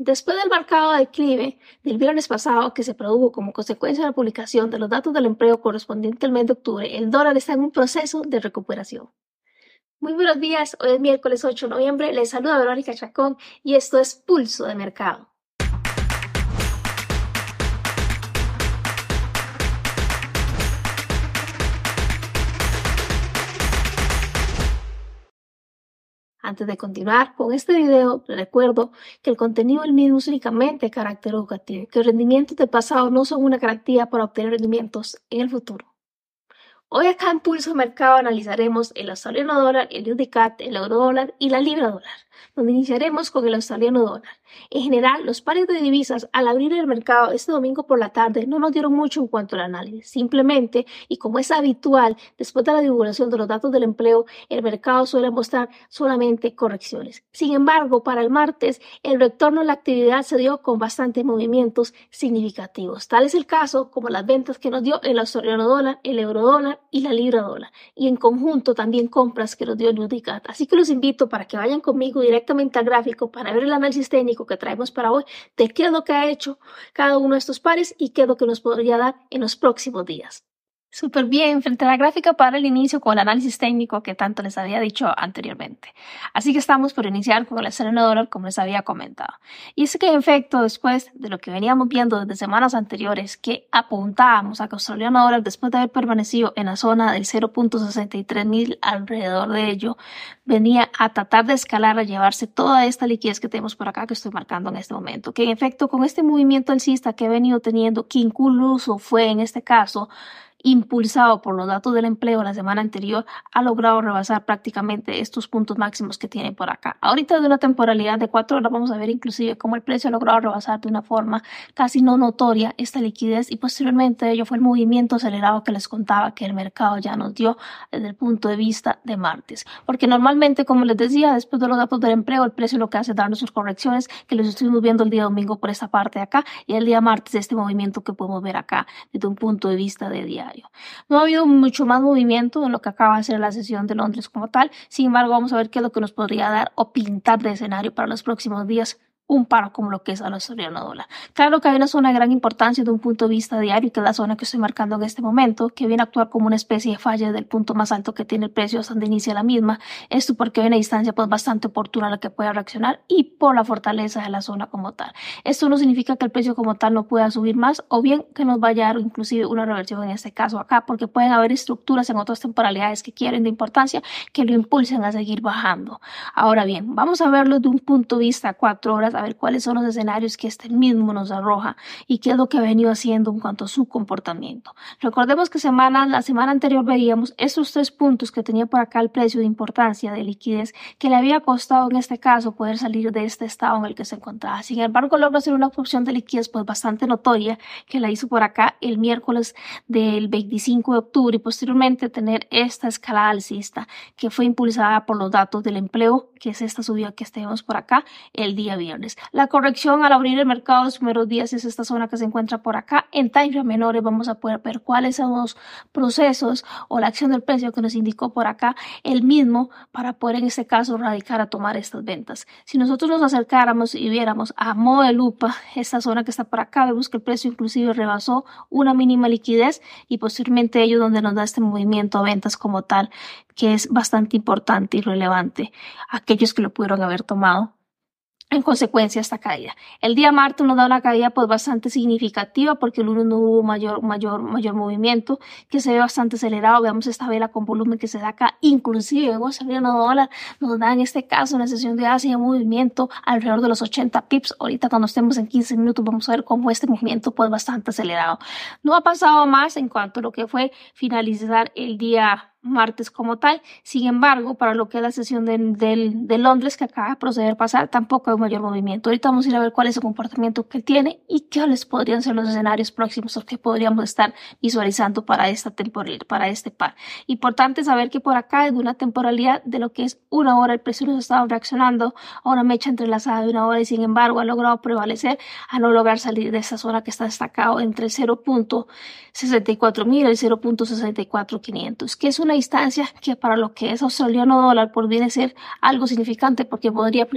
Después del marcado declive del viernes pasado que se produjo como consecuencia de la publicación de los datos del empleo correspondiente al mes de octubre, el dólar está en un proceso de recuperación. Muy buenos días, hoy es miércoles 8 de noviembre, les saluda Verónica Chacón y esto es Pulso de Mercado. Antes de continuar con este video, recuerdo que el contenido del mismo es únicamente de carácter educativo, que los rendimientos del pasado no son una garantía para obtener rendimientos en el futuro. Hoy acá en Pulso Mercado analizaremos el australiano dólar, el UDCAT, el euro dólar y la libra dólar donde iniciaremos con el australiano dólar. En general, los pares de divisas al abrir el mercado este domingo por la tarde no nos dieron mucho en cuanto al análisis. Simplemente, y como es habitual, después de la divulgación de los datos del empleo, el mercado suele mostrar solamente correcciones. Sin embargo, para el martes, el retorno a la actividad se dio con bastantes movimientos significativos. Tal es el caso como las ventas que nos dio el australiano dólar, el euro dólar y la libra dólar. Y en conjunto también compras que nos dio el UDICAT. Así que los invito para que vayan conmigo directamente al gráfico para ver el análisis técnico que traemos para hoy de qué es lo que ha hecho cada uno de estos pares y qué es lo que nos podría dar en los próximos días. Súper bien, frente a la gráfica para el inicio con el análisis técnico que tanto les había dicho anteriormente. Así que estamos por iniciar con el australiano dólar como les había comentado. Y es que en efecto, después de lo que veníamos viendo desde semanas anteriores, que apuntábamos a que australiano dólar después de haber permanecido en la zona del 0.63 mil alrededor de ello, venía a tratar de escalar, a llevarse toda esta liquidez que tenemos por acá que estoy marcando en este momento. Que en efecto, con este movimiento alcista que he venido teniendo, que incluso fue en este caso, impulsado por los datos del empleo la semana anterior, ha logrado rebasar prácticamente estos puntos máximos que tiene por acá. Ahorita de una temporalidad de cuatro horas vamos a ver inclusive cómo el precio ha logrado rebasar de una forma casi no notoria esta liquidez y posteriormente ello fue el movimiento acelerado que les contaba que el mercado ya nos dio desde el punto de vista de martes. Porque normalmente, como les decía, después de los datos del empleo, el precio lo que hace es darnos sus correcciones que les estuvimos viendo el día domingo por esta parte de acá y el día martes este movimiento que podemos ver acá desde un punto de vista de día no ha habido mucho más movimiento en lo que acaba de ser la sesión de Londres como tal. Sin embargo, vamos a ver qué es lo que nos podría dar o pintar de escenario para los próximos días un paro como lo que es a la australiano dólar. Claro que hay una zona de gran importancia de un punto de vista diario, que es la zona que estoy marcando en este momento, que viene a actuar como una especie de falla del punto más alto que tiene el precio hasta donde inicia la misma. Esto porque hay una distancia pues bastante oportuna a la que pueda reaccionar y por la fortaleza de la zona como tal. Esto no significa que el precio como tal no pueda subir más o bien que nos vaya a dar inclusive una reversión en este caso acá, porque pueden haber estructuras en otras temporalidades que quieren de importancia que lo impulsen a seguir bajando. Ahora bien, vamos a verlo de un punto de vista cuatro horas a ver cuáles son los escenarios que este mismo nos arroja y qué es lo que ha venido haciendo en cuanto a su comportamiento. Recordemos que semana, la semana anterior veíamos estos tres puntos que tenía por acá el precio de importancia de liquidez que le había costado en este caso poder salir de este estado en el que se encontraba. Sin embargo, logra hacer una opción de liquidez pues bastante notoria que la hizo por acá el miércoles del 25 de octubre y posteriormente tener esta escalada alcista que fue impulsada por los datos del empleo, que es esta subida que tenemos por acá el día viernes. La corrección al abrir el mercado los primeros días es esta zona que se encuentra por acá. En time menores vamos a poder ver cuáles son los procesos o la acción del precio que nos indicó por acá el mismo para poder en este caso radicar a tomar estas ventas. Si nosotros nos acercáramos y viéramos a modo de lupa esta zona que está por acá, vemos que el precio inclusive rebasó una mínima liquidez y posteriormente ello donde nos da este movimiento a ventas como tal que es bastante importante y relevante. Aquellos que lo pudieron haber tomado en consecuencia esta caída. El día martes nos da una caída pues bastante significativa porque el lunes no hubo mayor, mayor, mayor movimiento que se ve bastante acelerado. Veamos esta vela con volumen que se da acá. Inclusive vemos el dólar nos da en este caso una sesión de Asia movimiento alrededor de los 80 pips. Ahorita cuando estemos en 15 minutos vamos a ver cómo este movimiento pues bastante acelerado. No ha pasado más en cuanto a lo que fue finalizar el día martes como tal. Sin embargo, para lo que es la sesión de, de, Londres que acaba de proceder pasar, tampoco hay un mayor movimiento. Ahorita vamos a ir a ver cuál es el comportamiento que tiene y cuáles podrían ser los escenarios próximos que podríamos estar visualizando para esta temporalidad, para este par. Importante saber que por acá es de una temporalidad de lo que es una hora el precio nos ha estado reaccionando a una mecha entrelazada de una hora y sin embargo ha logrado prevalecer a no lograr salir de esa zona que está destacado entre el 0.64 mil y el 0.64 500, que es una una distancia que para lo que es australiano dólar podría ser algo significante porque podría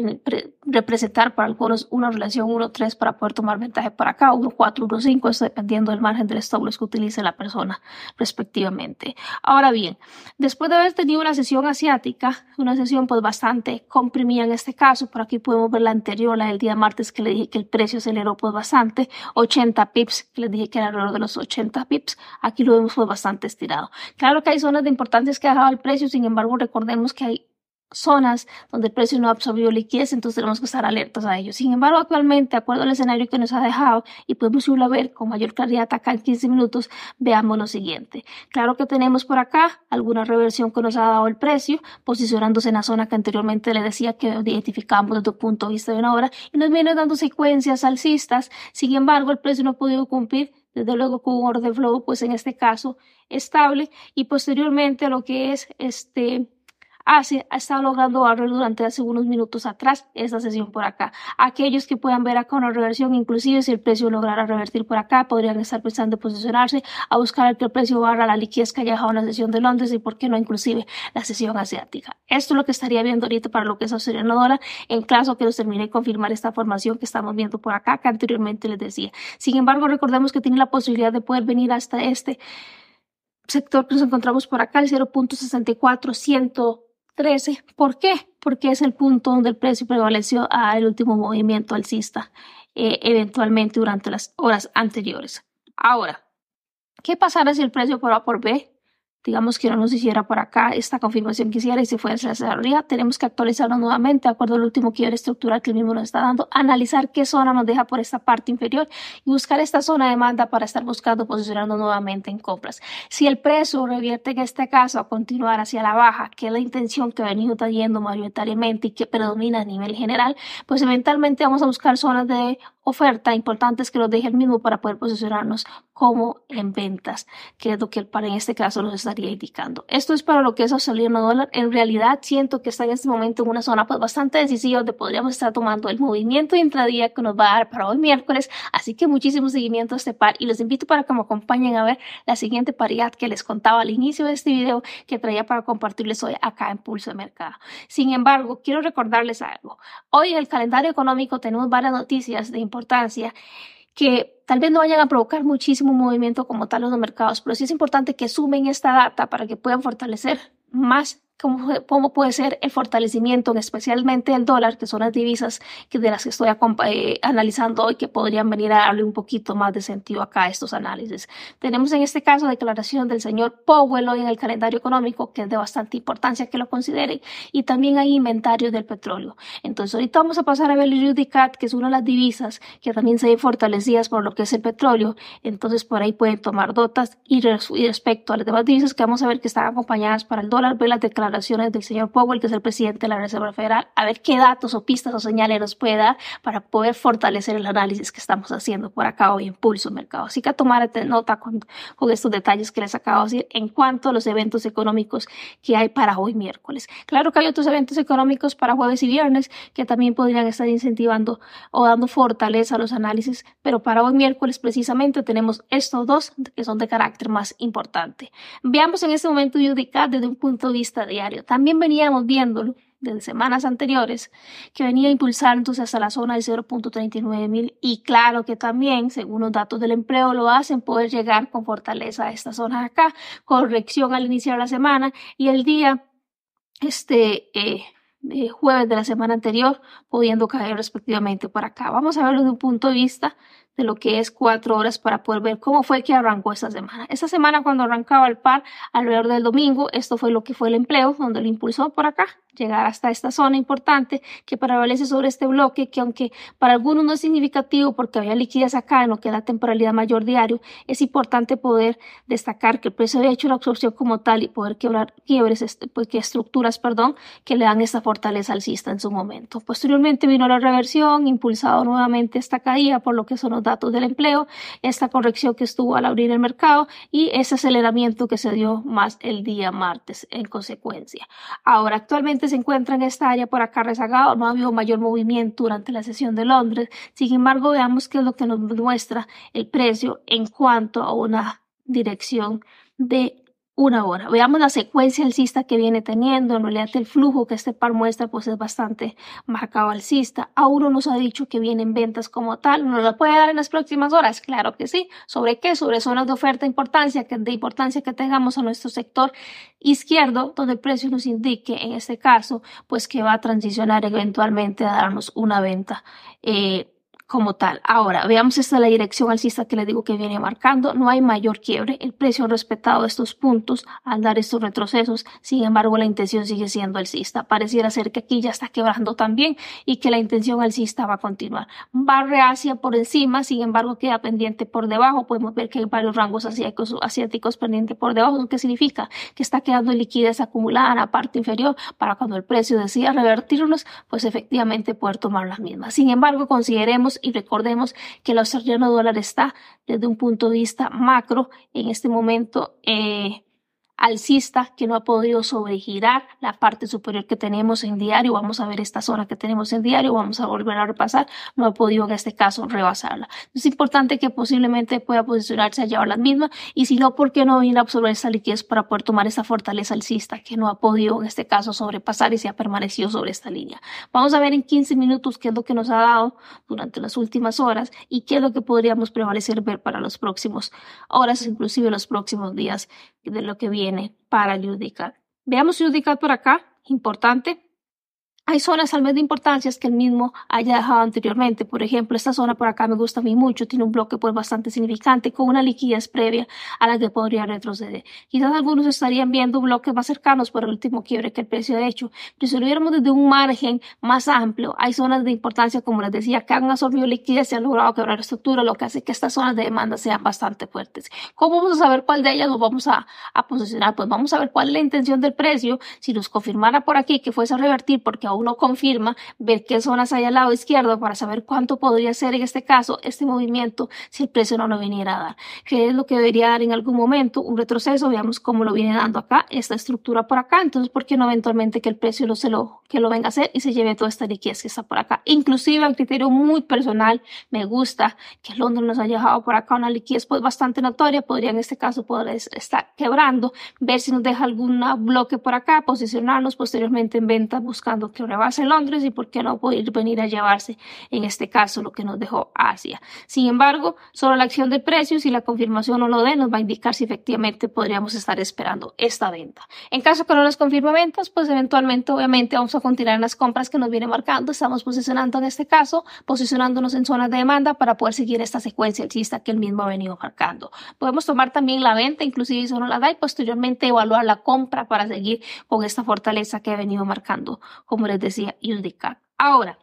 representar para algunos una relación 1-3 para poder tomar ventaja para acá, 1-4, 1-5, eso dependiendo del margen del stop loss que utilice la persona respectivamente. Ahora bien, después de haber tenido una sesión asiática, una sesión pues bastante comprimida en este caso, por aquí podemos ver la anterior, la del día martes que le dije que el precio aceleró pues bastante, 80 pips, que les dije que era alrededor de los 80 pips, aquí lo vemos pues bastante estirado. Claro que hay zonas de importancia que ha dejado el precio, sin embargo recordemos que hay zonas donde el precio no absorbió liquidez, entonces tenemos que estar alertas a ello. Sin embargo, actualmente, de acuerdo al escenario que nos ha dejado, y podemos irlo a ver con mayor claridad acá en 15 minutos, veamos lo siguiente. Claro que tenemos por acá alguna reversión que nos ha dado el precio, posicionándose en la zona que anteriormente le decía que identificamos desde el punto de vista de una hora, y nos viene dando secuencias alcistas. Sin embargo, el precio no ha podido cumplir desde luego con un orden flow, pues en este caso estable, y posteriormente lo que es este Ah, ha estado logrando barrer durante hace unos minutos atrás esta sesión por acá. Aquellos que puedan ver acá una reversión, inclusive si el precio lograra revertir por acá, podrían estar pensando en posicionarse a buscar que el precio barra la liquidez que haya dejado en la sesión de Londres y por qué no inclusive la sesión asiática. Esto es lo que estaría viendo ahorita para lo que es australiano en caso que nos termine de confirmar esta formación que estamos viendo por acá que anteriormente les decía. Sin embargo, recordemos que tiene la posibilidad de poder venir hasta este sector que nos encontramos por acá, el 0.64, 100 13. ¿Por qué? Porque es el punto donde el precio prevaleció al último movimiento alcista, eh, eventualmente durante las horas anteriores. Ahora, ¿qué pasará si el precio por A por B digamos que no nos hiciera por acá esta confirmación que hiciera y se fuera hacia arriba, tenemos que actualizarlo nuevamente de acuerdo al último quiebre estructural que el mismo nos está dando, analizar qué zona nos deja por esta parte inferior y buscar esta zona de demanda para estar buscando posicionando nuevamente en compras. Si el precio revierte en este caso a continuar hacia la baja, que es la intención que ha venido trayendo mayoritariamente y que predomina a nivel general, pues eventualmente vamos a buscar zonas de oferta importantes que nos deje el mismo para poder posicionarnos como en ventas, que es lo que el par en este caso nos estaría indicando. Esto es para lo que es australiano dólar. En realidad siento que está en este momento en una zona pues bastante decisiva donde podríamos estar tomando el movimiento intradía que nos va a dar para hoy miércoles. Así que muchísimo seguimiento a este par y los invito para que me acompañen a ver la siguiente paridad que les contaba al inicio de este video que traía para compartirles hoy acá en Pulso de Mercado. Sin embargo, quiero recordarles algo. Hoy en el calendario económico tenemos varias noticias de importancia que tal vez no vayan a provocar muchísimo movimiento como tal los mercados, pero sí es importante que sumen esta data para que puedan fortalecer más cómo, puede ser el fortalecimiento, especialmente el dólar, que son las divisas que de las que estoy eh, analizando hoy, que podrían venir a darle un poquito más de sentido acá a estos análisis. Tenemos en este caso declaración del señor Powell hoy en el calendario económico, que es de bastante importancia que lo consideren, y también hay inventario del petróleo. Entonces, ahorita vamos a pasar a ver el Judicat, que es una de las divisas que también se ven fortalecidas por lo que es el petróleo. Entonces, por ahí pueden tomar dotas y, respecto a las demás divisas que vamos a ver que están acompañadas para el dólar, ver las declaraciones del señor Powell, que es el presidente de la Reserva Federal, a ver qué datos o pistas o señales nos puede dar para poder fortalecer el análisis que estamos haciendo por acá hoy en Pulso Mercado. Así que tomar nota con, con estos detalles que les acabo de decir en cuanto a los eventos económicos que hay para hoy miércoles. Claro que hay otros eventos económicos para jueves y viernes que también podrían estar incentivando o dando fortaleza a los análisis, pero para hoy miércoles precisamente tenemos estos dos que son de carácter más importante. Veamos en este momento UDK desde un punto de vista de también veníamos viéndolo desde semanas anteriores, que venía impulsándose hasta la zona de 0.39 mil y claro que también, según los datos del empleo, lo hacen poder llegar con fortaleza a esta zona de acá, corrección al iniciar la semana y el día, este, eh, eh, jueves de la semana anterior, pudiendo caer respectivamente por acá. Vamos a verlo de un punto de vista de lo que es cuatro horas para poder ver cómo fue que arrancó esta semana. Esta semana cuando arrancaba el par alrededor del domingo, esto fue lo que fue el empleo, donde lo impulsó por acá, llegar hasta esta zona importante que prevalece sobre este bloque, que aunque para algunos no es significativo porque había liquidez acá en lo que da temporalidad mayor diario, es importante poder destacar que el precio había hecho la absorción como tal y poder quebrar quiebres, este, pues, que estructuras, perdón, que le dan esta fortaleza alcista en su momento. Posteriormente vino la reversión, impulsado nuevamente esta caída por lo que son datos del empleo, esta corrección que estuvo al abrir el mercado y ese aceleramiento que se dio más el día martes en consecuencia. Ahora, actualmente se encuentra en esta área por acá rezagado, no ha habido mayor movimiento durante la sesión de Londres, sin embargo, veamos qué es lo que nos muestra el precio en cuanto a una dirección de una hora. Veamos la secuencia alcista que viene teniendo. En realidad el flujo que este par muestra pues es bastante marcado alcista. No nos ha dicho que vienen ventas como tal. ¿Nos la puede dar en las próximas horas? Claro que sí. ¿Sobre qué? Sobre zonas de oferta importancia, que de importancia que tengamos a nuestro sector izquierdo, donde el precio nos indique, en este caso, pues que va a transicionar eventualmente a darnos una venta. Eh, como tal. Ahora, veamos esta la dirección alcista que le digo que viene marcando. No hay mayor quiebre. El precio ha respetado estos puntos al dar estos retrocesos. Sin embargo, la intención sigue siendo alcista. Pareciera ser que aquí ya está quebrando también y que la intención alcista va a continuar. Barre hacia por encima, sin embargo, queda pendiente por debajo. Podemos ver que hay varios rangos asiáticos, asiáticos pendientes por debajo. ¿Qué significa? Que está quedando liquidez acumulada en la parte inferior para cuando el precio decida revertirnos, pues efectivamente poder tomar las mismas. Sin embargo, consideremos y recordemos que el australiano dólar está desde un punto de vista macro en este momento eh, alcista que no ha podido sobregirar la parte superior que tenemos en diario. Vamos a ver esta zona que tenemos en diario, vamos a volver a repasar. No ha podido en este caso rebasarla. Es importante que posiblemente pueda posicionarse a llevar la misma y si no, ¿por qué no venir a absorber esta liquidez para poder tomar esta fortaleza alcista que no ha podido en este caso sobrepasar y se ha permanecido sobre esta línea? Vamos a ver en 15 minutos qué es lo que nos ha dado durante las últimas horas y qué es lo que podríamos prevalecer ver para los próximos horas, inclusive los próximos días de lo que viene para el UDICAT. Veamos UDICAT por acá, importante. Hay zonas al menos de importancia que el mismo haya dejado anteriormente. Por ejemplo, esta zona por acá me gusta a mí mucho, tiene un bloque pues bastante significante con una liquidez previa a la que podría retroceder. Quizás algunos estarían viendo bloques más cercanos por el último quiebre que el precio ha hecho, pero si lo viéramos desde un margen más amplio, hay zonas de importancia, como les decía, que han absorbido liquidez y han logrado quebrar estructura, lo que hace que estas zonas de demanda sean bastante fuertes. ¿Cómo vamos a saber cuál de ellas nos vamos a, a posicionar? Pues vamos a ver cuál es la intención del precio. Si nos confirmara por aquí que fuese a revertir porque uno confirma, ver qué zonas hay al lado izquierdo para saber cuánto podría ser en este caso este movimiento si el precio no lo viniera a dar. ¿Qué es lo que debería dar en algún momento? Un retroceso, veamos cómo lo viene dando acá, esta estructura por acá, entonces ¿por qué no eventualmente que el precio lo, se lo, que lo venga a hacer y se lleve toda esta liquidez que está por acá? Inclusive a criterio muy personal, me gusta que Londres nos haya dejado por acá una liquidez pues bastante notoria, podría en este caso poder estar quebrando, ver si nos deja algún bloque por acá, posicionarnos posteriormente en venta buscando que rebase Londres y por qué no poder venir a llevarse en este caso lo que nos dejó Asia. Sin embargo, solo la acción de precios y la confirmación no lo dé nos va a indicar si efectivamente podríamos estar esperando esta venta. En caso que no nos confirme ventas, pues eventualmente obviamente vamos a continuar en las compras que nos viene marcando. Estamos posicionando en este caso, posicionándonos en zonas de demanda para poder seguir esta secuencia alcista que el mismo ha venido marcando. Podemos tomar también la venta, inclusive si no la da y posteriormente evaluar la compra para seguir con esta fortaleza que ha venido marcando, como les decía, UDCAT. Ahora,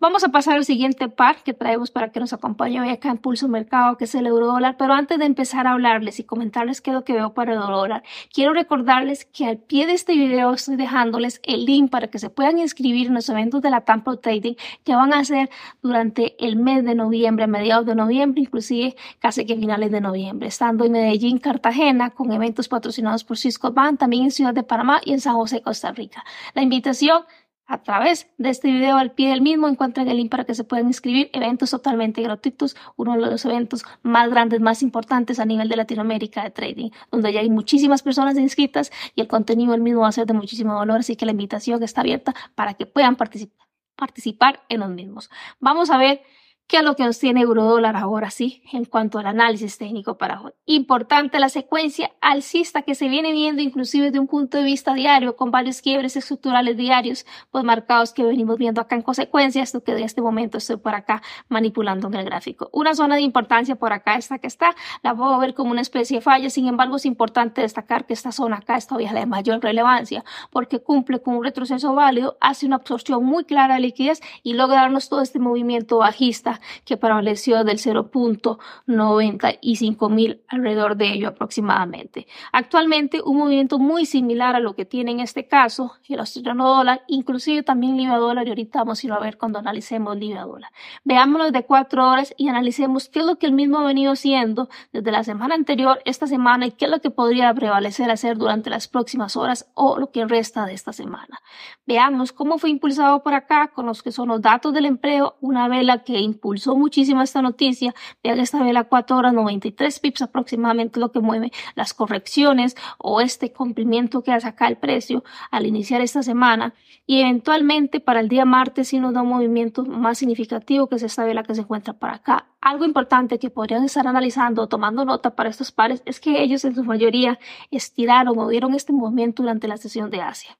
vamos a pasar al siguiente par que traemos para que nos acompañe hoy acá en Pulso Mercado, que es el euro dólar. Pero antes de empezar a hablarles y comentarles qué es lo que veo para el dólar, quiero recordarles que al pie de este video estoy dejándoles el link para que se puedan inscribir en los eventos de la Tampa Trading que van a ser durante el mes de noviembre, mediados de noviembre, inclusive casi que finales de noviembre, estando en Medellín, Cartagena, con eventos patrocinados por Cisco Bank, también en Ciudad de Panamá y en San José, Costa Rica. La invitación a través de este video al pie del mismo encuentran el link para que se puedan inscribir. Eventos totalmente gratuitos, uno de los eventos más grandes, más importantes a nivel de Latinoamérica de trading, donde ya hay muchísimas personas inscritas y el contenido el mismo va a ser de muchísimo valor, así que la invitación está abierta para que puedan participar, participar en los mismos. Vamos a ver ¿Qué es lo que nos tiene eurodólar ahora sí en cuanto al análisis técnico para hoy? Importante la secuencia alcista que se viene viendo inclusive de un punto de vista diario con varios quiebres estructurales diarios pues marcados que venimos viendo acá en consecuencia, esto que de este momento estoy por acá manipulando en el gráfico. Una zona de importancia por acá, esta que está, la puedo ver como una especie de falla, sin embargo es importante destacar que esta zona acá es todavía de mayor relevancia porque cumple con un retroceso válido, hace una absorción muy clara de liquidez y logra darnos todo este movimiento bajista que prevaleció del 0.95 mil alrededor de ello aproximadamente. Actualmente un movimiento muy similar a lo que tiene en este caso el australiano dólar, inclusive también libra dólar y ahorita vamos a ir a ver cuando analicemos libra dólar. Veámoslo de cuatro horas y analicemos qué es lo que el mismo ha venido haciendo desde la semana anterior, esta semana y qué es lo que podría prevalecer hacer durante las próximas horas o lo que resta de esta semana. Veamos cómo fue impulsado por acá con los que son los datos del empleo, una vela que impulsó muchísimo esta noticia. Vean esta vela 4 horas 93 pips aproximadamente lo que mueve las correcciones o este cumplimiento que acá el precio al iniciar esta semana y eventualmente para el día martes si nos da un movimiento más significativo que es esta vela que se encuentra para acá. Algo importante que podrían estar analizando o tomando nota para estos pares es que ellos en su mayoría estiraron o dieron este movimiento durante la sesión de Asia.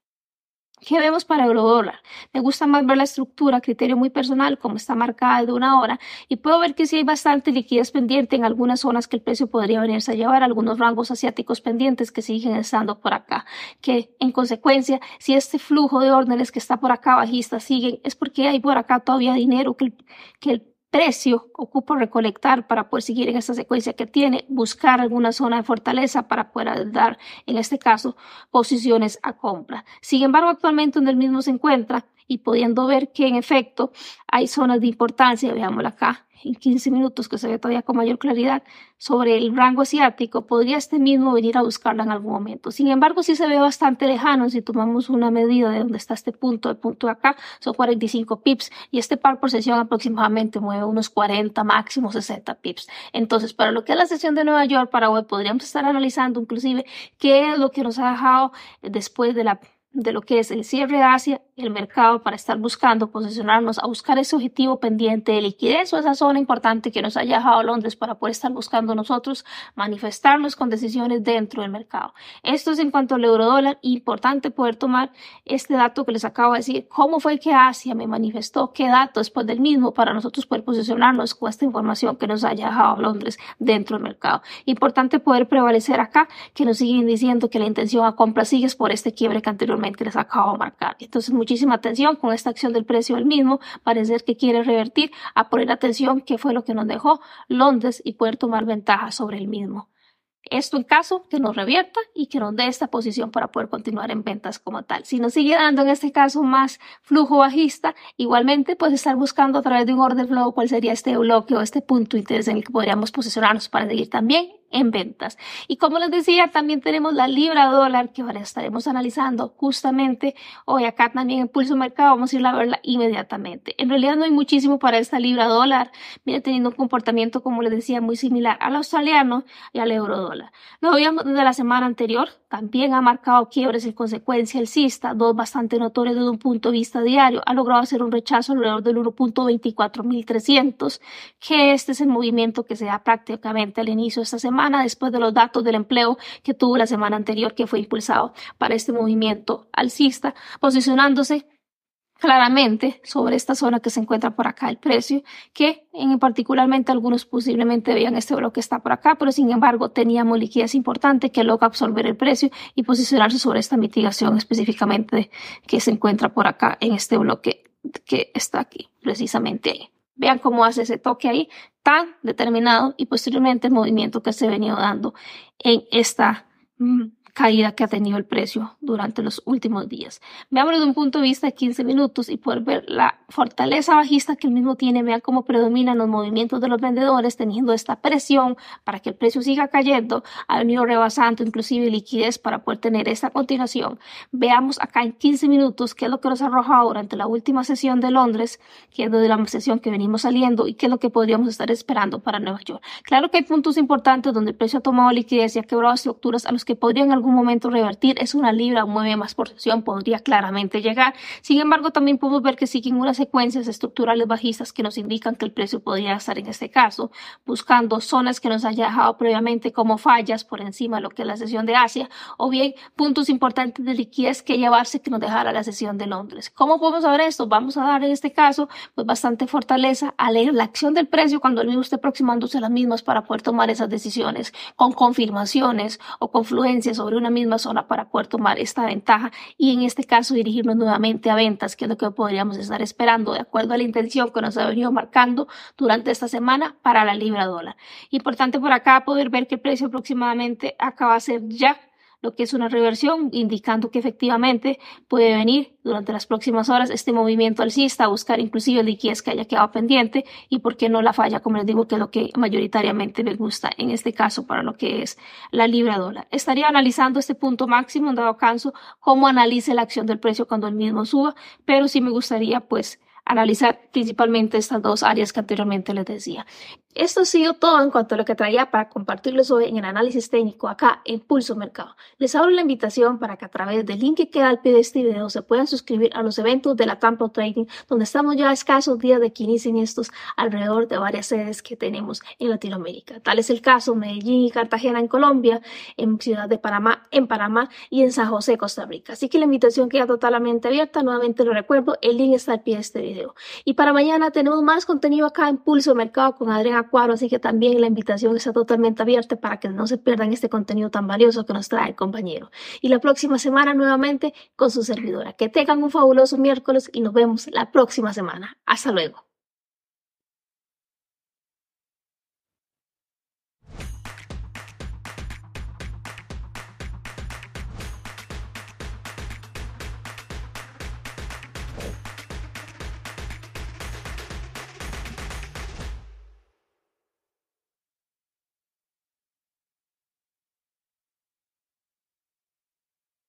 ¿Qué vemos para eurodólar? Me gusta más ver la estructura, criterio muy personal, como está marcada de una hora, y puedo ver que sí hay bastante liquidez pendiente en algunas zonas que el precio podría venirse a llevar, algunos rangos asiáticos pendientes que siguen estando por acá, que en consecuencia, si este flujo de órdenes que está por acá bajista siguen, es porque hay por acá todavía dinero que que el precio ocupo recolectar para poder seguir en esta secuencia que tiene, buscar alguna zona de fortaleza para poder dar, en este caso, posiciones a compra. Sin embargo, actualmente donde el mismo se encuentra y pudiendo ver que en efecto hay zonas de importancia, veámosla acá, en 15 minutos, que se ve todavía con mayor claridad, sobre el rango asiático, podría este mismo venir a buscarla en algún momento. Sin embargo, sí se ve bastante lejano si tomamos una medida de dónde está este punto, el punto de acá, son 45 pips, y este par por sesión aproximadamente mueve unos 40, máximo 60 pips. Entonces, para lo que es la sesión de Nueva York para hoy, podríamos estar analizando inclusive qué es lo que nos ha dejado después de la de lo que es el cierre de Asia el mercado para estar buscando posicionarnos a buscar ese objetivo pendiente de liquidez o esa zona importante que nos haya dejado Londres para poder estar buscando nosotros manifestarnos con decisiones dentro del mercado. Esto es en cuanto al euro dólar, importante poder tomar este dato que les acabo de decir, cómo fue que Asia me manifestó, qué dato después del mismo para nosotros poder posicionarnos con esta información que nos haya dejado Londres dentro del mercado. Importante poder prevalecer acá, que nos siguen diciendo que la intención a compra sigue por este quiebre que anteriormente les acabo de marcar. Entonces, muchísima atención con esta acción del precio del mismo. Parece que quiere revertir a poner atención qué fue lo que nos dejó Londres y poder tomar ventaja sobre el mismo. Esto en caso que nos revierta y que nos dé esta posición para poder continuar en ventas como tal. Si nos sigue dando en este caso más flujo bajista, igualmente pues estar buscando a través de un order flow cuál sería este bloque o este punto de interés en el que podríamos posicionarnos para seguir también en ventas. Y como les decía, también tenemos la libra dólar que ahora estaremos analizando justamente hoy acá también en Pulso Mercado. Vamos a ir a verla inmediatamente. En realidad no hay muchísimo para esta libra dólar. Viene teniendo un comportamiento, como les decía, muy similar al australiano y al euro dólar. Lo veíamos desde la semana anterior. También ha marcado quiebres en consecuencia el CISTA, dos bastante notorios desde un punto de vista diario. Ha logrado hacer un rechazo alrededor del 1.24300, que este es el movimiento que se da prácticamente al inicio de esta semana después de los datos del empleo que tuvo la semana anterior que fue impulsado para este movimiento alcista, posicionándose claramente sobre esta zona que se encuentra por acá el precio, que en particularmente algunos posiblemente vean este bloque está por acá, pero sin embargo teníamos liquidez importante que logra absorber el precio y posicionarse sobre esta mitigación específicamente que se encuentra por acá en este bloque que está aquí, precisamente ahí. Vean cómo hace ese toque ahí tan determinado y posteriormente el movimiento que se venido dando en esta mm, caída que ha tenido el precio durante los últimos días. Veamos desde un punto de vista de 15 minutos y poder ver la fortaleza bajista que el mismo tiene. Vean cómo predominan los movimientos de los vendedores teniendo esta presión para que el precio siga cayendo. Ha venido rebasando inclusive liquidez para poder tener esta continuación. Veamos acá en 15 minutos qué es lo que nos ha arrojado durante la última sesión de Londres, que es de la sesión que venimos saliendo y qué es lo que podríamos estar esperando para Nueva York. Claro que hay puntos importantes donde el precio ha tomado liquidez y ha quebrado estructuras a los que podrían algún momento revertir. Es una libra, mueve más porción, podría claramente llegar. Sin embargo, también podemos ver que siguen unas secuencias estructurales bajistas que nos indican que el precio podría estar en este caso buscando zonas que nos haya dejado previamente como fallas por encima de lo que es la sesión de Asia o bien puntos importantes de liquidez que llevarse que nos dejara la sesión de Londres. ¿Cómo podemos saber esto? Vamos a dar en este caso pues bastante fortaleza a leer la acción del precio cuando el mismo esté aproximándose a las mismas para poder tomar esas decisiones con confirmaciones o confluencias sobre una misma zona para poder tomar esta ventaja y en este caso dirigirnos nuevamente a ventas, que es lo que podríamos estar esperando de acuerdo a la intención que nos ha venido marcando durante esta semana para la libra dólar. Importante por acá poder ver que el precio aproximadamente acaba de ser ya lo que es una reversión, indicando que efectivamente puede venir durante las próximas horas este movimiento alcista a buscar inclusive liquidez que haya quedado pendiente y por qué no la falla, como les digo, que es lo que mayoritariamente me gusta en este caso para lo que es la libra dólar. Estaría analizando este punto máximo en dado caso, cómo analice la acción del precio cuando el mismo suba, pero sí me gustaría pues analizar principalmente estas dos áreas que anteriormente les decía. Esto ha sido todo en cuanto a lo que traía para compartirles hoy en el análisis técnico acá en Pulso Mercado. Les abro la invitación para que a través del link que queda al pie de este video se puedan suscribir a los eventos de la Tampa Trading, donde estamos ya a escasos días de que inicien estos alrededor de varias sedes que tenemos en Latinoamérica. Tal es el caso Medellín y Cartagena en Colombia, en Ciudad de Panamá en Panamá y en San José, Costa Rica. Así que la invitación queda totalmente abierta. Nuevamente lo recuerdo, el link está al pie de este video. Y para mañana tenemos más contenido acá en Pulso Mercado con Adrián Acuaro, así que también la invitación está totalmente abierta para que no se pierdan este contenido tan valioso que nos trae el compañero. Y la próxima semana nuevamente con su servidora. Que tengan un fabuloso miércoles y nos vemos la próxima semana. Hasta luego.